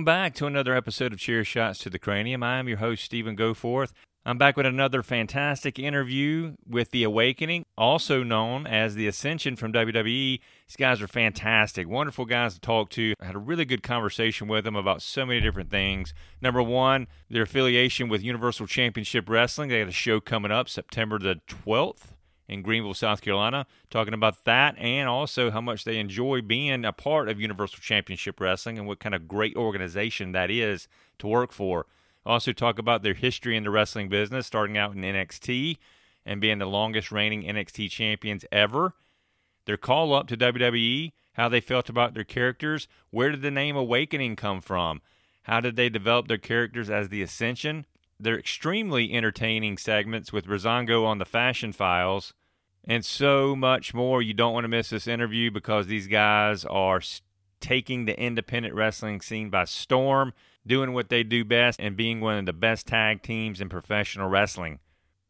Welcome back to another episode of Chair Shots to the Cranium. I am your host, Stephen Goforth. I'm back with another fantastic interview with The Awakening, also known as The Ascension from WWE. These guys are fantastic, wonderful guys to talk to. I had a really good conversation with them about so many different things. Number one, their affiliation with Universal Championship Wrestling. They got a show coming up September the 12th in Greenville, South Carolina, talking about that and also how much they enjoy being a part of Universal Championship Wrestling and what kind of great organization that is to work for. Also, talk about their history in the wrestling business, starting out in NXT and being the longest reigning NXT champions ever. Their call up to WWE, how they felt about their characters, where did the name Awakening come from? How did they develop their characters as the Ascension? They're extremely entertaining segments with Breezango on the Fashion Files and so much more. You don't want to miss this interview because these guys are taking the independent wrestling scene by storm, doing what they do best, and being one of the best tag teams in professional wrestling.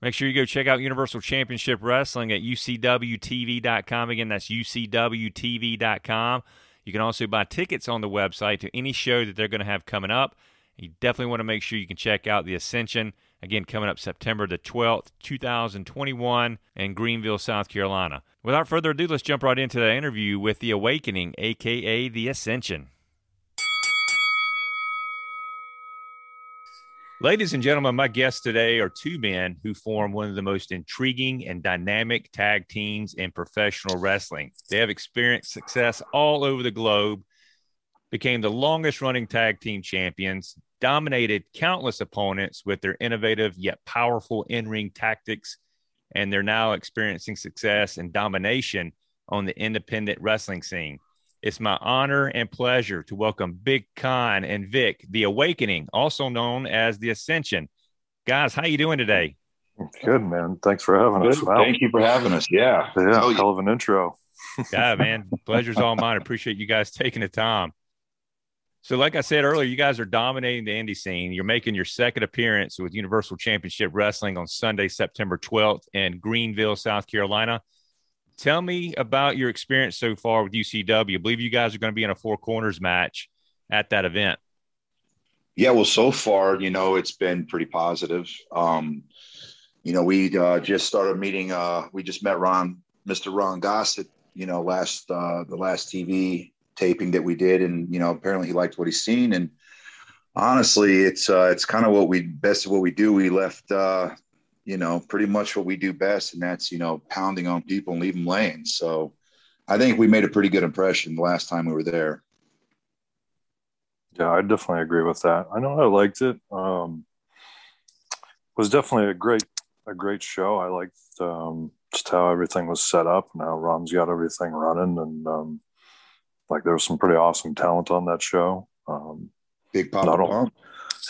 Make sure you go check out Universal Championship Wrestling at UCWTV.com. Again, that's UCWTV.com. You can also buy tickets on the website to any show that they're going to have coming up. You definitely want to make sure you can check out the Ascension Again, coming up September the 12th, 2021, in Greenville, South Carolina. Without further ado, let's jump right into the interview with The Awakening, aka The Ascension. Ladies and gentlemen, my guests today are two men who form one of the most intriguing and dynamic tag teams in professional wrestling. They have experienced success all over the globe, became the longest running tag team champions, dominated countless opponents with their innovative yet powerful in ring tactics, and they're now experiencing success and domination on the independent wrestling scene. It's my honor and pleasure to welcome Big Con and Vic, the Awakening, also known as the Ascension. Guys, how you doing today? Good, man. Thanks for having Good. us. Wow. Thank you for having us. Yeah. Yeah. Oh, hell of an intro. yeah, man. Pleasure's all mine. Appreciate you guys taking the time. So, like I said earlier, you guys are dominating the indie scene. You're making your second appearance with Universal Championship Wrestling on Sunday, September 12th in Greenville, South Carolina. Tell me about your experience so far with UCW. I believe you guys are going to be in a four corners match at that event. Yeah, well, so far, you know, it's been pretty positive. Um, you know, we uh, just started meeting. Uh, we just met Ron, Mr. Ron Gossett, you know, last uh, the last TV taping that we did, and you know, apparently he liked what he's seen. And honestly, it's uh, it's kind of what we best of what we do. We left, uh, you know, pretty much what we do best, and that's you know, pounding on people and them laying. So, I think we made a pretty good impression the last time we were there. Yeah, I definitely agree with that. I know I liked it. Um, was definitely a great a great show. I liked um, just how everything was set up and how Ron's got everything running, and um, like there was some pretty awesome talent on that show. Um, Big Papa Pump.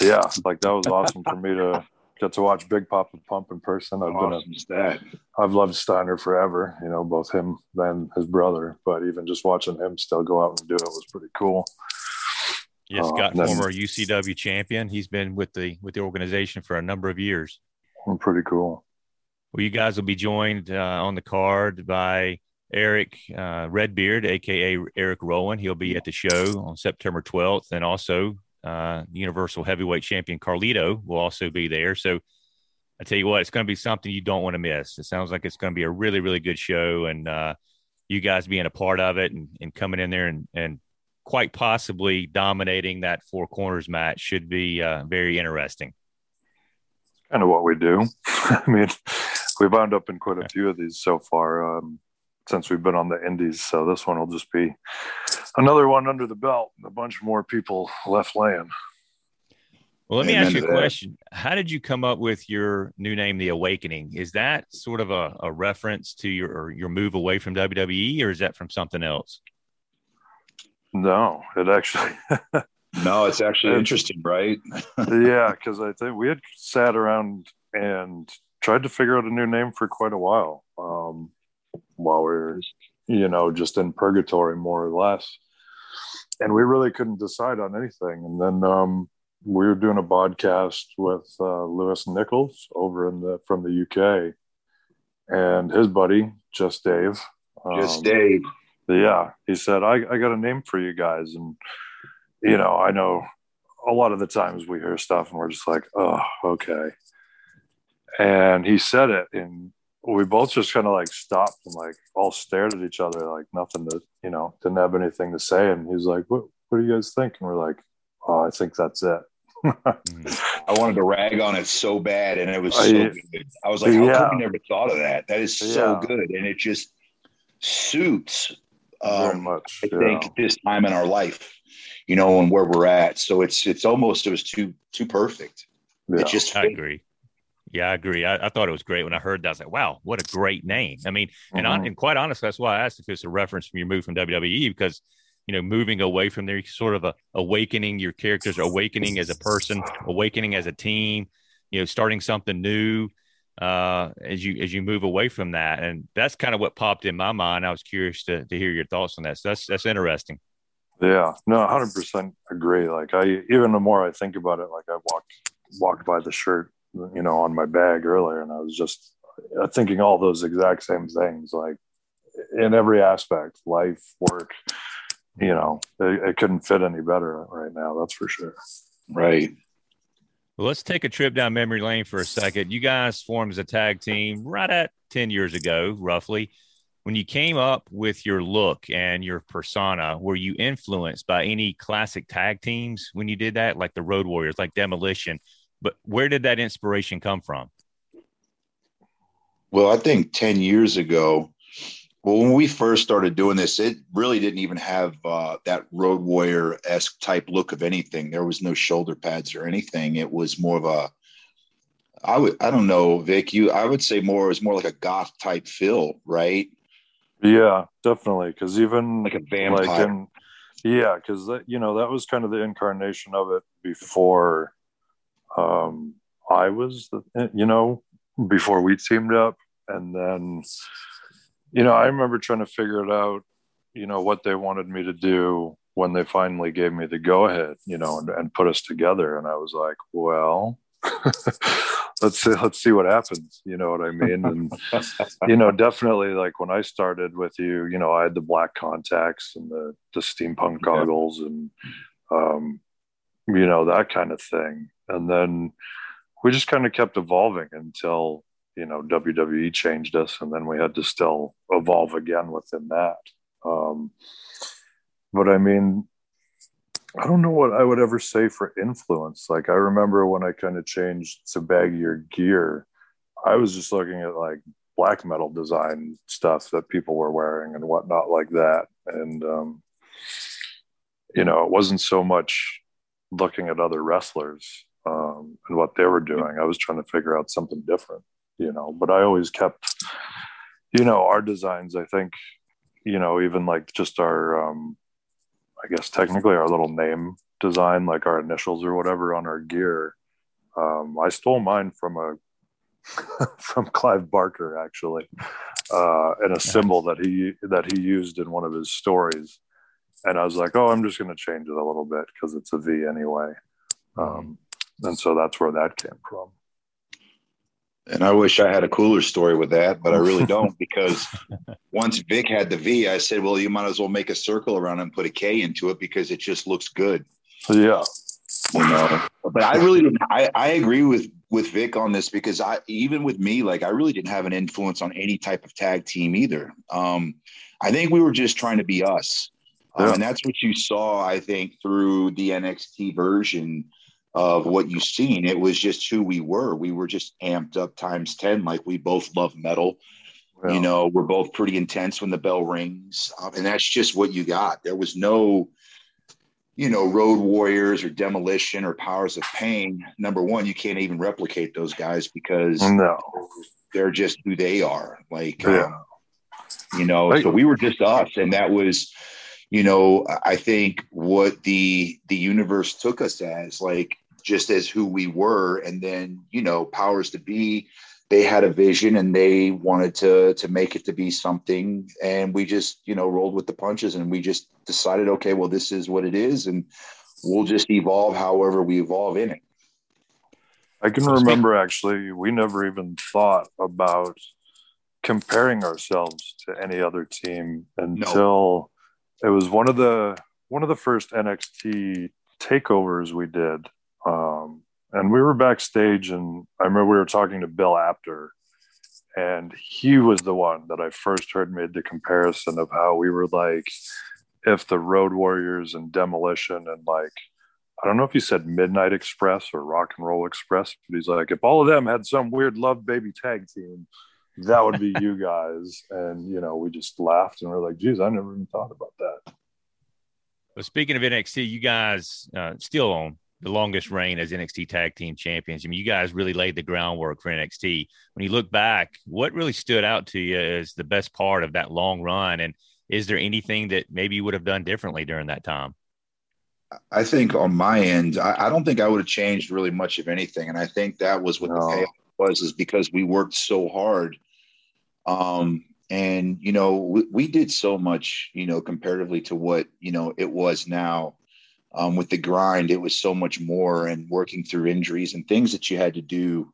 Yeah, like that was awesome for me to get to watch Big Papa Pump in person. I've awesome been I've loved Steiner forever. You know, both him and his brother. But even just watching him still go out and do it was pretty cool. Yes, Scott, uh, former UCW champion. He's been with the with the organization for a number of years. Pretty cool. Well, you guys will be joined uh, on the card by Eric uh, Redbeard, aka Eric Rowan. He'll be at the show on September 12th, and also uh, Universal Heavyweight Champion Carlito will also be there. So I tell you what, it's going to be something you don't want to miss. It sounds like it's going to be a really, really good show, and uh, you guys being a part of it and, and coming in there and, and quite possibly dominating that four corners match should be uh, very interesting. Kind of what we do. I mean, we've wound up in quite a few of these so far. Um, since we've been on the indies. So this one will just be another one under the belt. A bunch more people left laying. Well, let me ask you a question. How did you come up with your new name, The Awakening? Is that sort of a, a reference to your your move away from WWE, or is that from something else? No, it actually. no, it's actually interesting, right? yeah, because I think we had sat around and tried to figure out a new name for quite a while. Um, while we are you know, just in purgatory more or less. And we really couldn't decide on anything. And then um, we were doing a podcast with uh, Lewis Nichols over in the from the UK, and his buddy Just Dave. Um, Just Dave. Yeah, he said, I, "I got a name for you guys," and you know, I know a lot of the times we hear stuff and we're just like, oh, okay. And he said it, and we both just kind of like stopped and like all stared at each other, like nothing to, you know, didn't have anything to say. And he's like, what, what do you guys think? And we're like, oh, I think that's it. I wanted to rag on it so bad, and it was so uh, good. I was like, how yeah. come we never thought of that? That is so yeah. good, and it just suits um, much, I yeah. think this time in our life, you know, and where we're at. So it's it's almost it was too too perfect. Yeah. It just I agree. Yeah, I agree. I, I, thought it was great when I heard that. I was like, wow, what a great name. I mean, and, mm-hmm. on, and quite honestly, that's why I asked if it's a reference from your move from WWE because you know, moving away from there, sort of a, awakening your characters, awakening as a person, awakening as a team, you know, starting something new uh, as you as you move away from that. And that's kind of what popped in my mind. I was curious to to hear your thoughts on that. So that's that's interesting. Yeah, no, hundred percent agree. Like I even the more I think about it, like I walked walked by the shirt, you know, on my bag earlier, and I was just uh, thinking all those exact same things, like in every aspect, life, work, you know, it, it couldn't fit any better right now. That's for sure. Right. Well, let's take a trip down memory lane for a second. You guys formed as a tag team right at 10 years ago, roughly. When you came up with your look and your persona, were you influenced by any classic tag teams when you did that, like the Road Warriors, like Demolition? But where did that inspiration come from? Well, I think 10 years ago, well, when we first started doing this, it really didn't even have uh, that road warrior esque type look of anything. There was no shoulder pads or anything. It was more of a, I would, I don't know, Vic. You, I would say more. It was more like a goth type feel, right? Yeah, definitely. Because even like a vampire. Like in, yeah, because that you know that was kind of the incarnation of it before um, I was, the, you know, before we teamed up, and then you know, I remember trying to figure it out, you know, what they wanted me to do when they finally gave me the go ahead, you know, and, and put us together. And I was like, well, let's see, let's see what happens. You know what I mean? And, you know, definitely like when I started with you, you know, I had the black contacts and the, the steampunk goggles and, um, you know, that kind of thing. And then we just kind of kept evolving until, you know WWE changed us, and then we had to still evolve again within that. Um, but I mean, I don't know what I would ever say for influence. Like I remember when I kind of changed to baggier gear, I was just looking at like black metal design stuff that people were wearing and whatnot like that, and um, you know, it wasn't so much looking at other wrestlers um, and what they were doing. I was trying to figure out something different you know but i always kept you know our designs i think you know even like just our um i guess technically our little name design like our initials or whatever on our gear um i stole mine from a from clive barker actually uh and a symbol that he that he used in one of his stories and i was like oh i'm just going to change it a little bit because it's a v anyway um and so that's where that came from and I wish I had a cooler story with that, but I really don't because once Vic had the V, I said, well, you might as well make a circle around it and put a K into it because it just looks good. Yeah. You know, but I really didn't, I, I agree with, with Vic on this because I, even with me, like I really didn't have an influence on any type of tag team either. Um, I think we were just trying to be us. Um. And that's what you saw, I think, through the NXT version of what you've seen. It was just who we were. We were just amped up times 10. Like we both love metal. You know, we're both pretty intense when the bell rings. Um, and that's just what you got. There was no, you know, road warriors or demolition or powers of pain. Number one, you can't even replicate those guys because no. they're just who they are. Like, yeah. um, you know, so we were just us. And that was, you know, I think what the the universe took us as, like just as who we were and then you know powers to be they had a vision and they wanted to to make it to be something. And we just you know rolled with the punches and we just decided okay well this is what it is and we'll just evolve however we evolve in it. I can remember actually we never even thought about comparing ourselves to any other team until no. It was one of the one of the first NXT takeovers we did. Um, and we were backstage, and I remember we were talking to Bill Apter, and he was the one that I first heard made the comparison of how we were like, if the Road Warriors and Demolition and like, I don't know if he said Midnight Express or Rock and Roll Express, but he's like, if all of them had some weird love baby tag team, that would be you guys. And, you know, we just laughed and we're like, geez, I never even thought about that. Well, speaking of NXT, you guys uh, still on the longest reign as NXT Tag Team Champions. I mean, you guys really laid the groundwork for NXT. When you look back, what really stood out to you as the best part of that long run? And is there anything that maybe you would have done differently during that time? I think on my end, I, I don't think I would have changed really much of anything. And I think that was what no. the payoff was, is because we worked so hard. Um, and, you know, we, we did so much, you know, comparatively to what, you know, it was now um, with the grind, it was so much more and working through injuries and things that you had to do.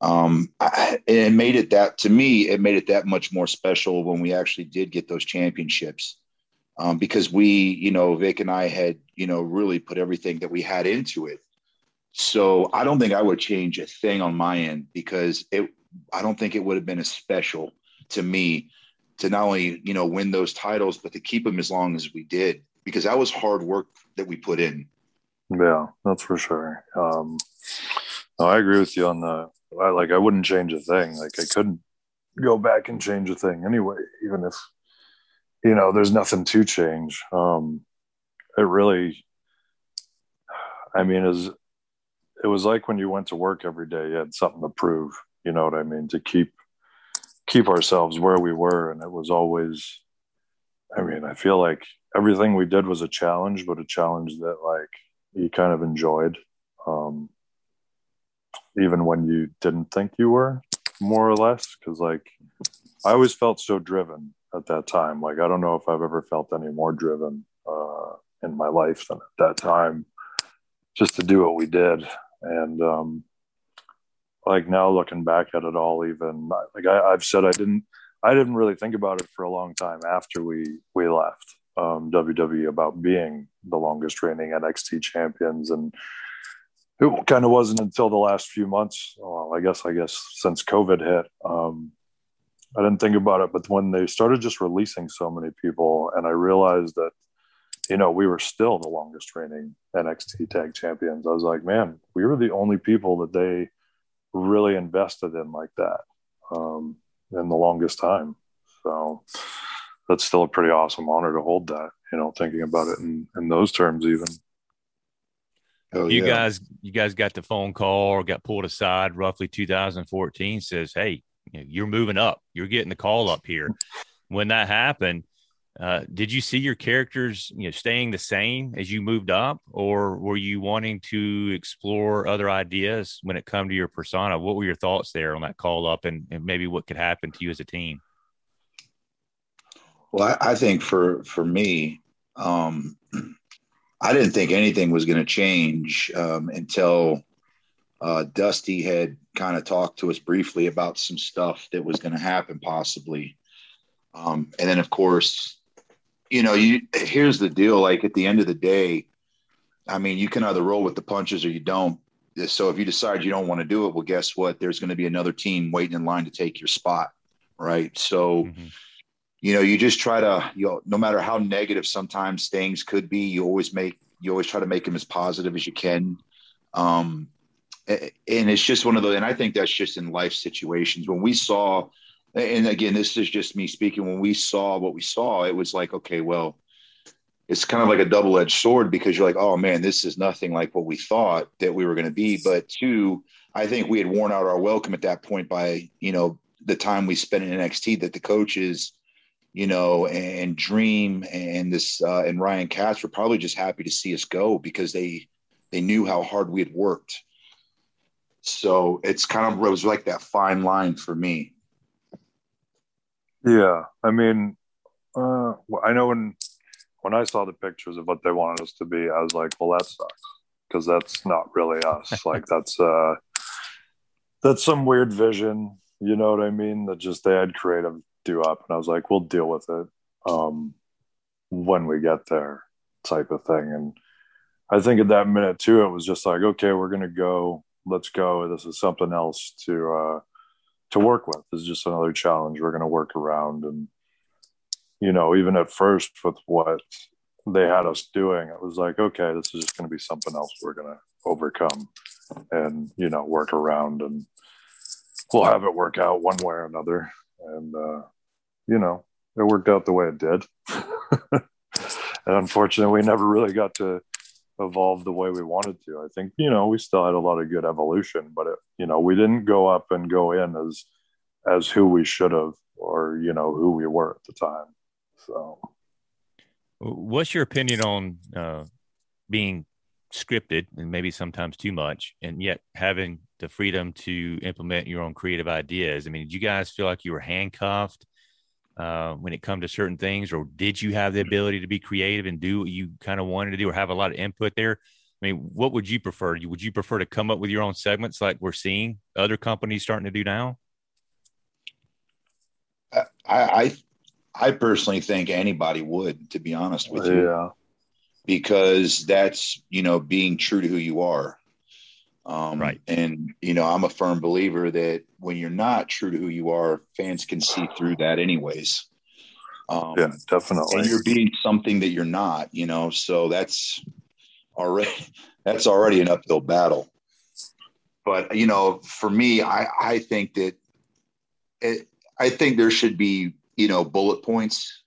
Um, I, it made it that to me, it made it that much more special when we actually did get those championships. Um, because we, you know, Vic and I had, you know, really put everything that we had into it. So I don't think I would change a thing on my end because it, I don't think it would have been as special to me to not only, you know, win those titles, but to keep them as long as we did because that was hard work that we put in. Yeah, that's for sure. Um, no, I agree with you on the. I, like, I wouldn't change a thing. Like, I couldn't go back and change a thing anyway, even if you know there's nothing to change. Um, it really, I mean, is it was like when you went to work every day, you had something to prove. You know what I mean? To keep keep ourselves where we were, and it was always. I mean, I feel like everything we did was a challenge, but a challenge that like you kind of enjoyed, um, even when you didn't think you were, more or less. Because like I always felt so driven at that time. Like I don't know if I've ever felt any more driven uh, in my life than at that time, just to do what we did. And um, like now looking back at it all, even like I, I've said, I didn't. I didn't really think about it for a long time after we we left um, WWE about being the longest reigning NXT champions, and it kind of wasn't until the last few months. Well, I guess I guess since COVID hit, um, I didn't think about it. But when they started just releasing so many people, and I realized that you know we were still the longest reigning NXT Tag Champions, I was like, man, we were the only people that they really invested in like that um, in the longest time. So that's still a pretty awesome honor to hold that, you know, thinking about it in, in those terms, even. Oh, you yeah. guys, you guys got the phone call or got pulled aside roughly 2014 says, Hey, you're moving up. You're getting the call up here. when that happened, uh, did you see your characters, you know, staying the same as you moved up, or were you wanting to explore other ideas when it come to your persona? What were your thoughts there on that call up, and, and maybe what could happen to you as a team? Well, I, I think for for me, um, I didn't think anything was going to change um, until uh, Dusty had kind of talked to us briefly about some stuff that was going to happen possibly. Um, and then, of course, you know, you here's the deal. Like at the end of the day, I mean, you can either roll with the punches or you don't. So if you decide you don't want to do it, well, guess what? There's going to be another team waiting in line to take your spot, right? So. Mm-hmm you know, you just try to, you know, no matter how negative sometimes things could be, you always make, you always try to make them as positive as you can. Um, and it's just one of those, and I think that's just in life situations. When we saw, and again, this is just me speaking, when we saw what we saw, it was like, okay, well, it's kind of like a double edged sword because you're like, oh man, this is nothing like what we thought that we were going to be. But two, I think we had worn out our welcome at that point by, you know, the time we spent in NXT that the coaches, you know, and Dream and this uh, and Ryan Katz were probably just happy to see us go because they they knew how hard we had worked. So it's kind of it was like that fine line for me. Yeah, I mean, uh, I know when when I saw the pictures of what they wanted us to be, I was like, well, that sucks because that's not really us. like that's uh, that's some weird vision. You know what I mean? That just they had creative do up and i was like we'll deal with it um, when we get there type of thing. And I think at that minute too, it was just like, okay, we're gonna go, let's go. This is something else to uh, to work with. Is just another challenge we're gonna work around. And you know, even at first with what they had us doing, it was like, okay, this is just gonna be something else we're gonna overcome and you know work around and we'll have it work out one way or another and uh you know it worked out the way it did and unfortunately we never really got to evolve the way we wanted to. I think you know we still had a lot of good evolution but it, you know we didn't go up and go in as as who we should have or you know who we were at the time. So. What's your opinion on uh, being scripted and maybe sometimes too much, and yet having the freedom to implement your own creative ideas. I mean, did you guys feel like you were handcuffed uh, when it come to certain things, or did you have the ability to be creative and do what you kind of wanted to do, or have a lot of input there? I mean, what would you prefer? Would you prefer to come up with your own segments like we're seeing other companies starting to do now? I I, I personally think anybody would, to be honest with you. Yeah because that's you know being true to who you are um, right. and you know i'm a firm believer that when you're not true to who you are fans can see through that anyways. Um, yeah definitely. and you're being something that you're not you know so that's already that's already an uphill battle. But you know for me i i think that it, i think there should be you know bullet points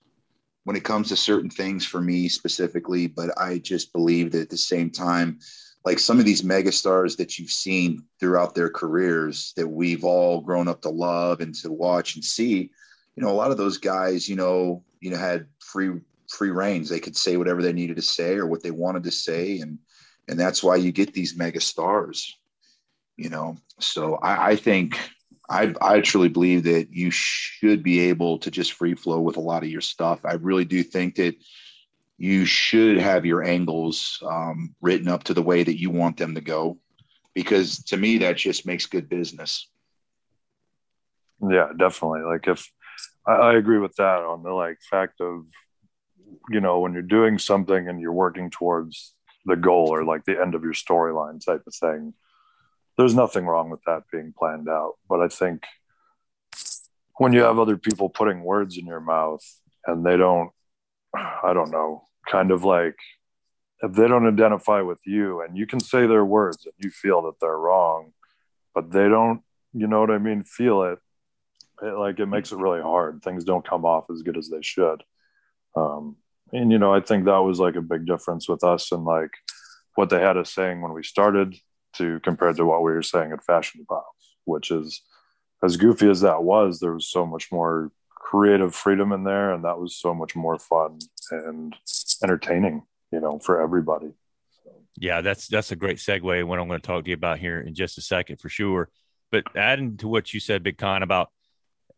when it comes to certain things for me specifically, but I just believe that at the same time, like some of these megastars that you've seen throughout their careers that we've all grown up to love and to watch and see, you know, a lot of those guys, you know, you know, had free free reigns. They could say whatever they needed to say or what they wanted to say. And and that's why you get these mega stars, you know. So I, I think I, I truly believe that you should be able to just free flow with a lot of your stuff. I really do think that you should have your angles um, written up to the way that you want them to go, because to me that just makes good business. Yeah, definitely. Like if I, I agree with that on the like fact of you know when you're doing something and you're working towards the goal or like the end of your storyline type of thing there's nothing wrong with that being planned out. But I think when you have other people putting words in your mouth and they don't, I don't know, kind of like if they don't identify with you and you can say their words and you feel that they're wrong, but they don't, you know what I mean, feel it, it like it makes it really hard. Things don't come off as good as they should. Um, and you know, I think that was like a big difference with us and like what they had us saying when we started to compared to what we were saying at Fashion Files, which is as goofy as that was, there was so much more creative freedom in there, and that was so much more fun and entertaining, you know, for everybody. Yeah, that's that's a great segue. What I'm going to talk to you about here in just a second for sure. But adding to what you said, Big Con, about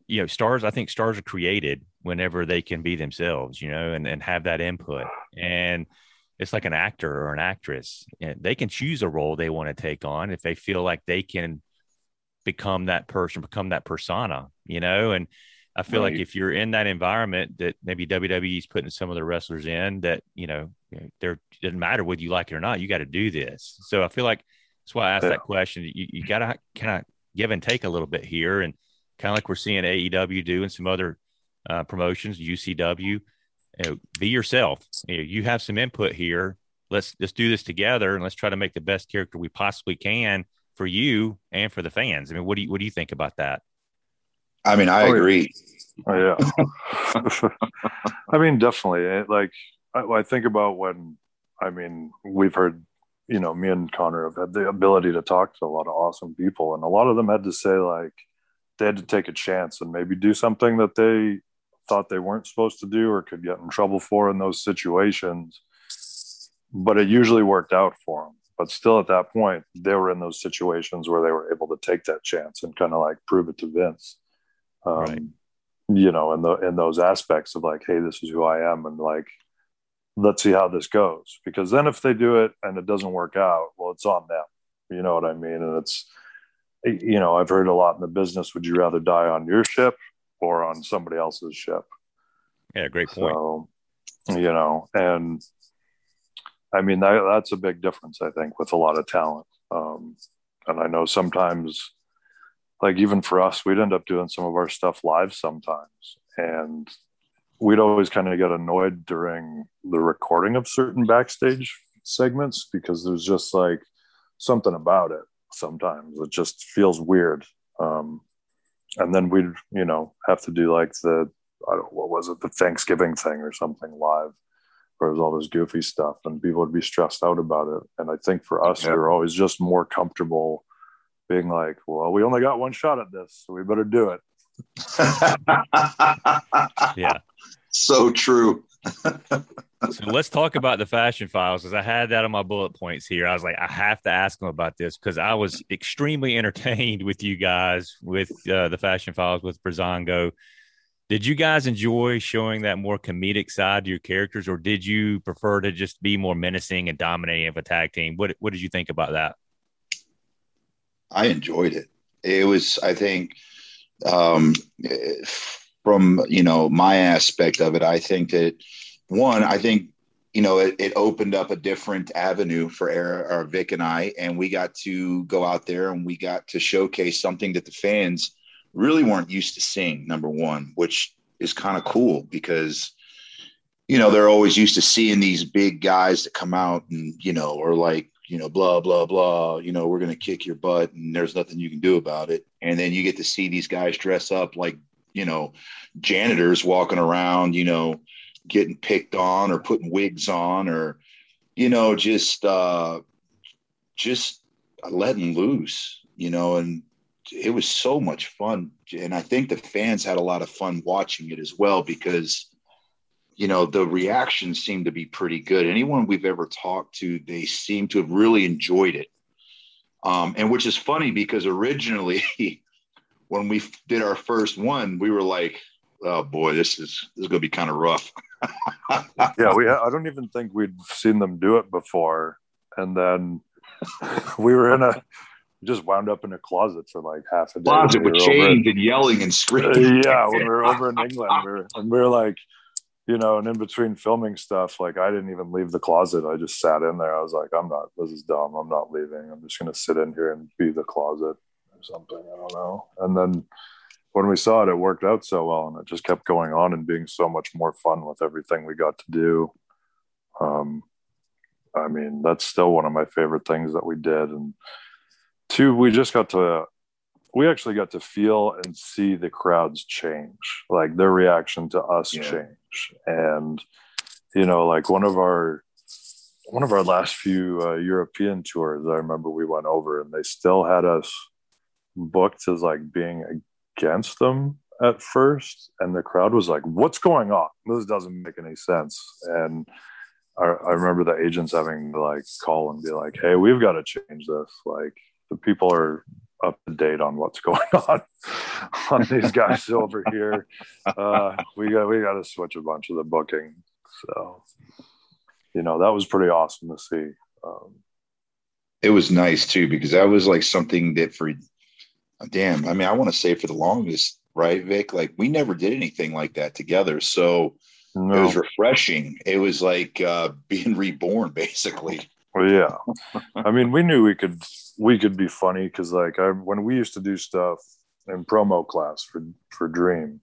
you know stars, I think stars are created whenever they can be themselves, you know, and and have that input and it's like an actor or an actress. They can choose a role they want to take on if they feel like they can become that person, become that persona, you know. And I feel right. like if you're in that environment that maybe WWE is putting some of the wrestlers in, that you know, there doesn't matter whether you like it or not, you got to do this. So I feel like that's why I asked yeah. that question. You, you got to kind of give and take a little bit here, and kind of like we're seeing AEW do and some other uh, promotions, UCW you know, be yourself. You, know, you have some input here. Let's let's do this together and let's try to make the best character we possibly can for you and for the fans. I mean, what do you what do you think about that? I mean, I oh, agree. Oh, yeah. I mean, definitely. Like, I, I think about when, I mean, we've heard, you know, me and Konnor have had the ability to talk to a lot of awesome people, and a lot of them had to say, like, they had to take a chance and maybe do something that they thought they weren't supposed to do or could get in trouble for in those situations. But it usually worked out for them. But still, at that point, they were in those situations where they were able to take that chance and kind of like prove it to Vince. Um, right. You know, in the in those aspects of like, hey, this is who I am, and like, let's see how this goes. Because then, if they do it and it doesn't work out, well, it's on them. You know what I mean? And it's, you know, I've heard a lot in the business. Would you rather die on your ship or on somebody else's ship. Yeah, great point. So, you know, and I mean, that, that's a big difference, I think, with a lot of talent. Um, and I know sometimes, like even for us, we'd end up doing some of our stuff live sometimes. And we'd always kind of get annoyed during the recording of certain backstage segments because there's just like something about it sometimes. It just feels weird. Um, and then we'd, you know, have to do like the, I don't, what was it, the Thanksgiving thing or something live where there's all this goofy stuff and people would be stressed out about it. And I think for us, yeah. we were always just more comfortable being like, well, we only got one shot at this, so we better do it. yeah. So true. so let's talk about the fashion files because I had that on my bullet points here. I was like, I have to ask them about this because I was extremely entertained with you guys with uh, the fashion files with Breezango. Did you guys enjoy showing that more comedic side to your characters, or did you prefer to just be more menacing and dominating of a tag team? What What did you think about that? I enjoyed it. It was, I think, um, from you know my aspect of it, I think that one, I think you know it, it opened up a different avenue for or Vic and I, and we got to go out there and we got to showcase something that the fans really weren't used to seeing, number one, which is kind of cool because, you know, they're always used to seeing these big guys that come out and, you know, are like, you know, blah, blah, blah, you know, we're going to kick your butt and there's nothing you can do about it. And then you get to see these guys dress up like, you know, janitors walking around, you know, getting picked on or putting wigs on or, you know, just, uh, just letting loose, you know, and it was so much fun and i think the fans had a lot of fun watching it as well because you know the reactions seem to be pretty good anyone we've ever talked to they seem to have really enjoyed it um, and which is funny because originally when we did our first one we were like oh boy this is this is going to be kind of rough yeah we i don't even think we'd seen them do it before and then we were in a just wound up in a closet for like half a day. Closet with chains and yelling and screaming. Yeah, when we were over in England, we were, and we were like, you know, and in between filming stuff, like I didn't even leave the closet. I just sat in there. I was like, I'm not. This is dumb. I'm not leaving. I'm just gonna sit in here and be the closet or something. I don't know. And then when we saw it, it worked out so well, and it just kept going on and being so much more fun with everything we got to do. Um, I mean, that's still one of my favorite things that we did, and two we just got to we actually got to feel and see the crowds change like their reaction to us yeah. change and you know like one of our one of our last few uh, european tours i remember we went over and they still had us booked as like being against them at first. And the crowd was like what's going on? This doesn't make any sense. And I, I remember the agents having to like call and be like hey we've got to change this. Like the people are up to date on what's going on on these guys over here. Uh, we got we got to switch a bunch of the booking. So, you know, that was pretty awesome to see. Um, it was nice too because that was like something that for damn, I mean, I want to say for the longest, right, Vic? Like we never did anything like that together. So no. it was refreshing. It was like uh, being reborn, basically. Well, yeah. I mean, we knew we could we could be funny because like I, when we used to do stuff in promo class for for Dream,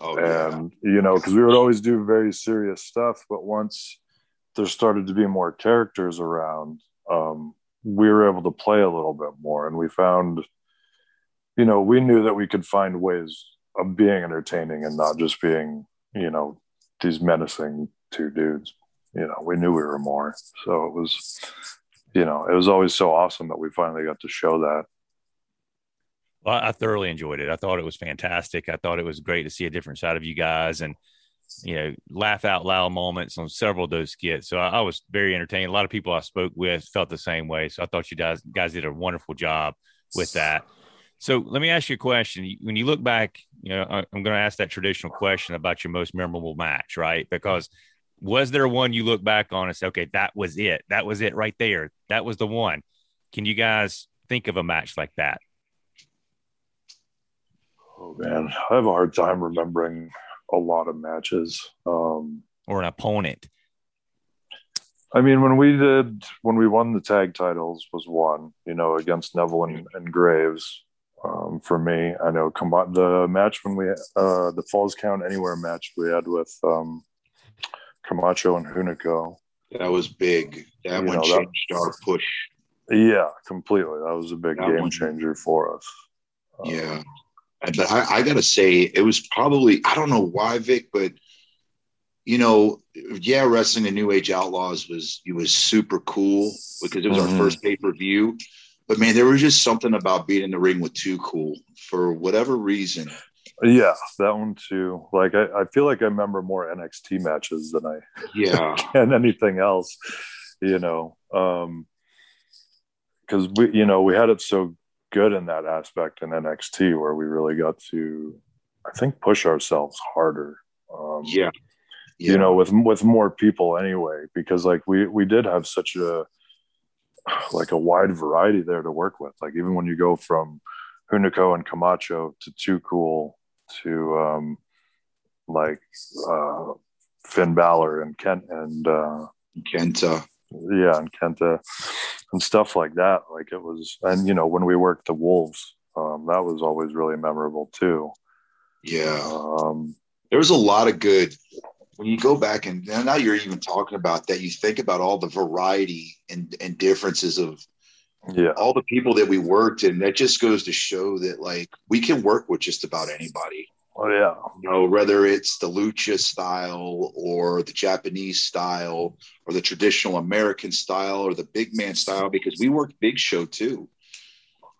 oh, and yeah. you know because we would always do very serious stuff, but once there started to be more characters around, um, we were able to play a little bit more, and we found, you know, we knew that we could find ways of being entertaining and not just being, you know, these menacing two dudes. You know, we knew we were more, so it was you know, it was always so awesome that we finally got to show that. Well, I thoroughly enjoyed it. I thought it was fantastic. I thought it was great to see a different side of you guys and, you know, laugh out loud moments on several of those skits. So I, I was very entertained. A lot of people I spoke with felt the same way. So I thought you guys guys did a wonderful job with that. So let me ask you a question. When you look back, you know, I'm going to ask that traditional question about your most memorable match, right? Because was there one you look back on and say, okay, that was it. That was it right there. That was the one. Can you guys think of a match like that? Oh man, I have a hard time remembering a lot of matches. Um, or an opponent. I mean, when we did, when we won the tag titles was one, you know, against Neville and, and Graves. Um, for me, I know com- the match when we, uh, the Falls Count Anywhere match we had with um, Camacho and Hunico. That was big. That you one know, changed that, our push. Yeah, completely. That was a big that game one, changer for us. Um, yeah. But I, I got to say, it was probably, I don't know why, Vic, but – you know, yeah, wrestling the New Age Outlaws was it was super cool because it was mm-hmm. our first pay per view. But man, there was just something about being in the ring with Too Cool for whatever reason. Yeah, that one too. Like I, I feel like I remember more NXT matches than I yeah and anything else. You know, um, because we you know we had it so good in that aspect in NXT where we really got to I think push ourselves harder. Um, yeah, yeah. you know with with more people anyway because like we we did have such a like a wide variety there to work with like even when you go from Hunico and Camacho to Too Cool to um like uh Finn Balor and Kent and uh Kenta. Yeah and Kenta and stuff like that. Like it was and you know when we worked the Wolves um that was always really memorable too. Yeah. Um there was a lot of good when you go back and now you're even talking about that, you think about all the variety and, and differences of yeah all the people that we worked and that just goes to show that like we can work with just about anybody oh yeah you know whether it's the lucha style or the japanese style or the traditional american style or the big man style because we worked big show too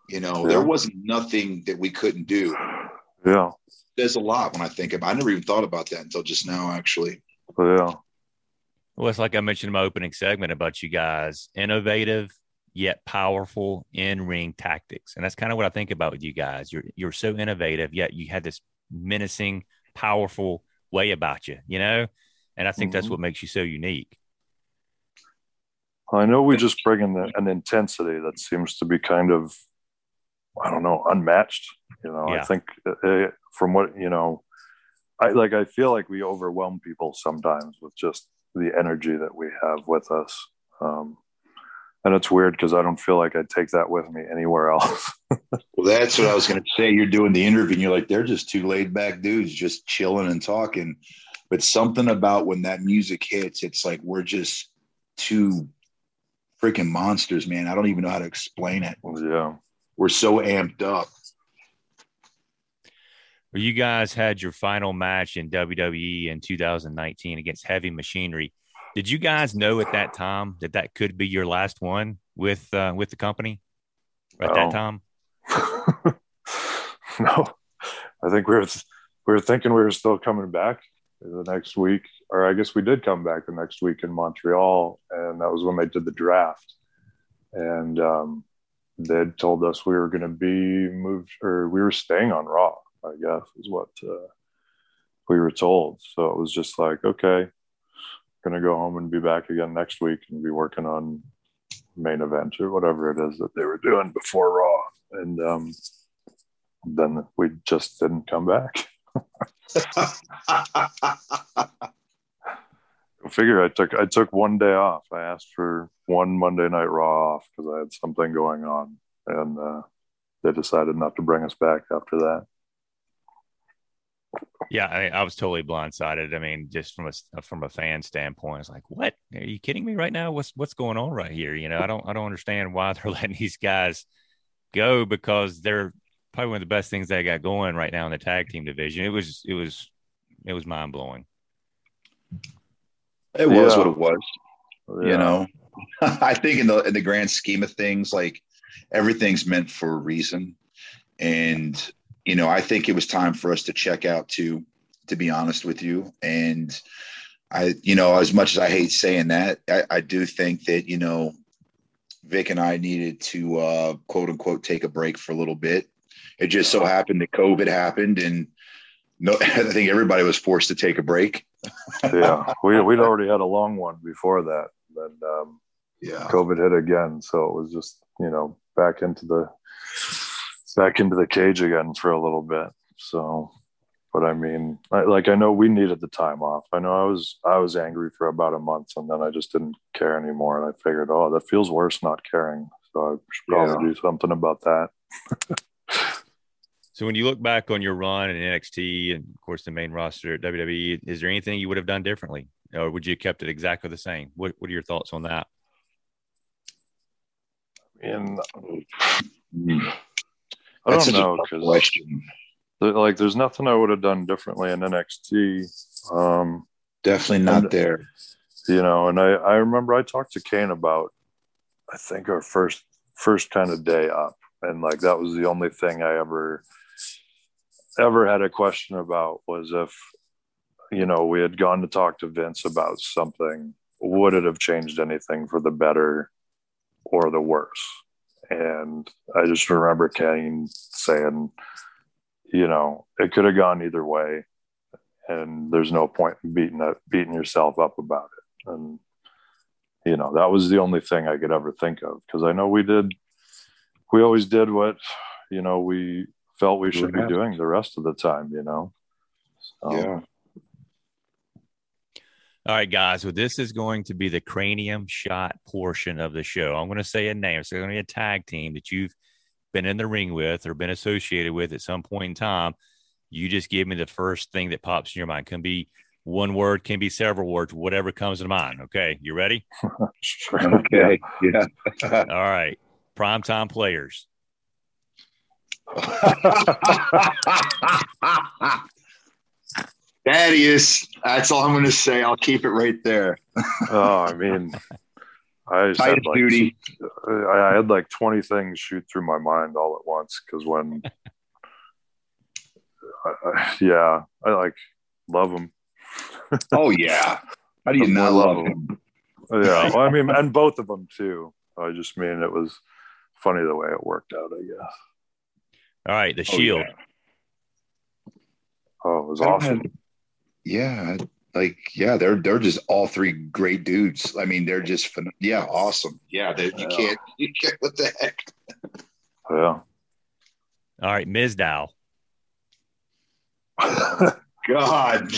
you know yeah. there wasn't nothing that we couldn't do yeah there's a lot when I think about. I never even thought about that until just now, actually. Oh, yeah. Well, it's like I mentioned in my opening segment about you guys, innovative yet powerful in ring tactics, and that's kind of what I think about with you guys. You're you're so innovative, yet you had this menacing, powerful way about you, you know, and I think mm-hmm. that's what makes you so unique. I know we just bring in the, an intensity that seems to be kind of, I don't know, unmatched. You know, yeah. I think uh, from what you know i like i feel like we overwhelm people sometimes with just the energy that we have with us um, and it's weird because i don't feel like i'd take that with me anywhere else. Well that's what i was going to say. You're doing the interview and you're like they're just two laid back dudes just chilling and talking. But something about when that music hits it's like we're just two freaking monsters man. I don't even know how to explain it. Yeah. We're so amped up. Where you guys had your final match in WWE in 2019 against Heavy Machinery. Did you guys know at that time that that could be your last one with uh, with the company at no. that time? no, I think we were we were thinking we were still coming back the next week, or I guess we did come back the next week in Montreal, and that was when they did the draft, and um, they told us we were going to be moved, or we were staying on Raw I guess is what uh, we were told. So it was just like, okay, gonna go home and be back again next week and be working on main event or whatever it is that they were doing before Raw. And um, then we just didn't come back. figure I took I took one day off. I asked for one Monday night Raw off because I had something going on, and uh, they decided not to bring us back after that. Yeah, I, I, was totally blindsided. I mean, just from a uh, from a fan standpoint, it's like, what? Are you kidding me right now? What's what's going on right here? You know, I don't I don't understand why they're letting these guys go because they're probably one of the best things they got going right now in the tag team division. It was it was it was mind blowing. It was yeah. what it was. Yeah. You know, I think in the in the grand scheme of things, like everything's meant for a reason, and you know, I think it was time for us to check out too, to be honest with you. And I, you know, as much as I hate saying that, I, I do think that, you know, Vic and I needed to uh, quote unquote take a break for a little bit. It just so happened that COVID happened and no, I think everybody was forced to take a break. yeah, we we'd already had a long one before that. Then um, yeah, COVID hit again, so it was just you know back into the back into the cage again for a little bit. So but I mean, I, like I know we needed the time off. I know I was I was angry for about a month, and then I just didn't care anymore. And I figured, oh, that feels worse not caring. So I should probably yeah. do something about that. so when you look back on your run in NXT and of course the main roster at WWE, is there anything you would have done differently, or would you have kept it exactly the same? What What are your thoughts on that? And I don't know because like there's nothing I would have done differently in NXT. Um, Definitely not and, there. You know, and I, I remember I talked to Kane about I think our first first kind of day up. And like that was the only thing I ever ever had a question about was if, you know, we had gone to talk to Vince about something, would it have changed anything for the better or the worse? And I just remember Kane saying, you know, it could have gone either way, and there's no point in beating it, beating yourself up about it. And you know, that was the only thing I could ever think of because I know we did, we always did what you know we felt we should be doing the rest of the time. You know, so, yeah. All right, guys. Well, this is going to be the cranium shot portion of the show. I'm going to say a name. So, it's going to be a tag team that you've been in the ring with or been associated with at some point in time, you just give me the first thing that pops in your mind. Can be one word, can be several words, whatever comes to mind. Okay, you ready? okay, yeah. All right, primetime players. Thaddeus. That's all I'm going to say. I'll keep it right there. oh, I mean, I just had like, duty. I had like 20 things shoot through my mind all at once because when, I, yeah, I like love them. oh yeah, how do you not love them? them? Yeah, well, I mean, and both of them too. I just mean it was funny the way it worked out. I guess. All right, the Shield. Oh, yeah. oh it was awesome. Have, yeah, like yeah they're they're just all three great dudes. I mean they're just yeah awesome. Yeah you can't you can't what the heck? Well, all right Mizdow god.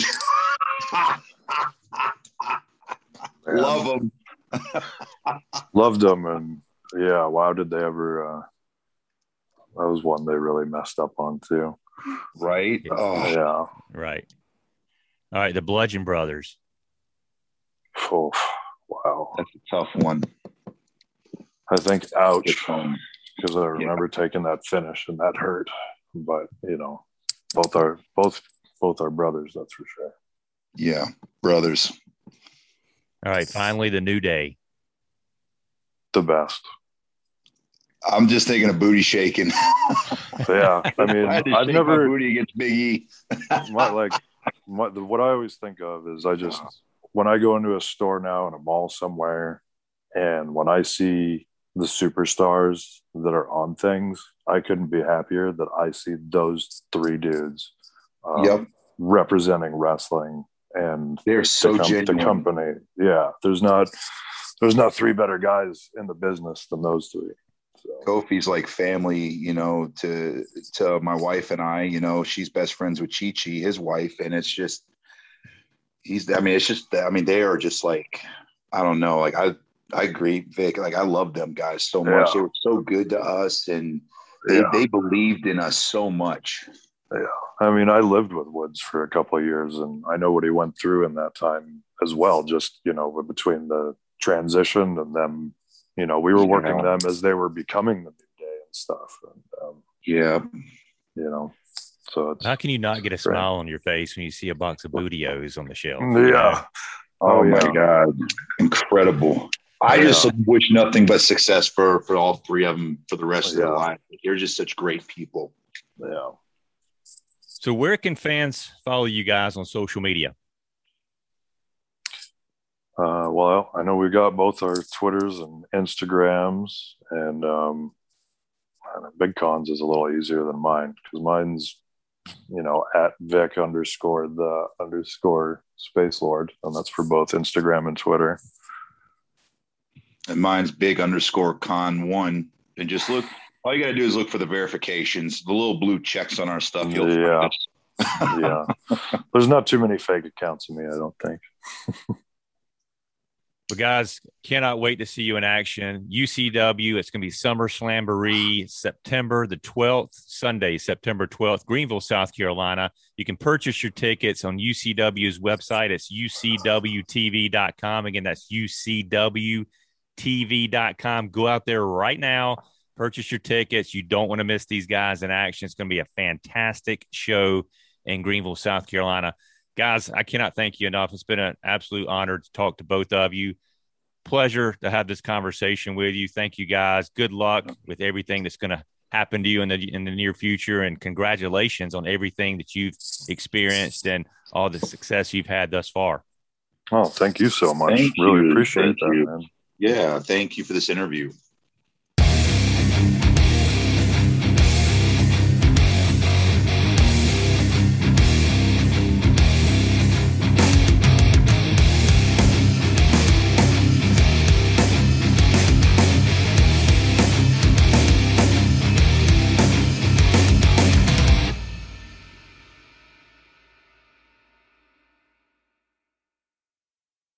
Love them loved them and yeah wow did they ever uh that was one they really messed up on too. Right? Oh. Yeah. Right all right, the Bludgeon Brothers. Oh, wow. That's a tough one. I think ouch because I remember yeah. taking that finish and that hurt. But you know, both are both both are brothers, that's for sure. Yeah, brothers. All right, finally the new day. The best. I'm just thinking of booty shaking. yeah, I mean, I've never booty against Big E. like what, what I always think of is I just when I go into a store now in a mall somewhere, and when I see the superstars that are on things, I couldn't be happier that I see those three dudes. Um, yep. representing wrestling and they're so the, the company. Yeah, there's not there's not three better guys in the business than those three. So. Kofi's like family, you know, to to my wife and I. You know, she's best friends with Chi Chi, his wife, and it's just he's. I mean, it's just. I mean, they are just like I don't know. Like I I agree, Vic. Like I love them guys so much. Yeah. They were so good to us, and they yeah. they believed in us so much. Yeah, I mean, I lived with Woods for a couple of years, and I know what he went through in that time as well. Just you know, between the transition and them you know, we were working yeah. them as they were becoming the new day and stuff. And, um, yeah, you know, so it's how can you not get a great. smile on your face when you see a box of Booty-O's on the shelf? Yeah. Oh, oh yeah. my god, incredible! I yeah. just wish nothing but success for for all three of them for the rest yeah. of their life. You're just such great people. Yeah. So, where can fans follow you guys on social media? Uh, well, I know we got both our Twitters and Instagrams, and um, Big Cons is a little easier than mine because mine's, you know, at Vic underscore the underscore Space Lord, and that's for both Instagram and Twitter. And mine's big underscore con one. And just look, all you got to do is look for the verifications, the little blue checks on our stuff. You'll yeah. yeah, there's not too many fake accounts of me. I don't think. But guys, cannot wait to see you in action. UCW, it's going to be Summer Slamboree, September the 12th, Sunday, September 12th, Greenville, South Carolina. You can purchase your tickets on UCW's website. It's ucwtv.com. Again, that's ucwtv.com. Go out there right now, purchase your tickets. You don't want to miss these guys in action. It's going to be a fantastic show in Greenville, South Carolina guys, I cannot thank you enough. It's been an absolute honor to talk to both of you. Pleasure to have this conversation with you. Thank you, guys. Good luck with everything that's going to happen to you in the in the near future, and congratulations on everything that you've experienced and all the success you've had thus far. Oh, thank you so much. Thank really you. appreciate thank that, you. man. Yeah, thank you for this interview.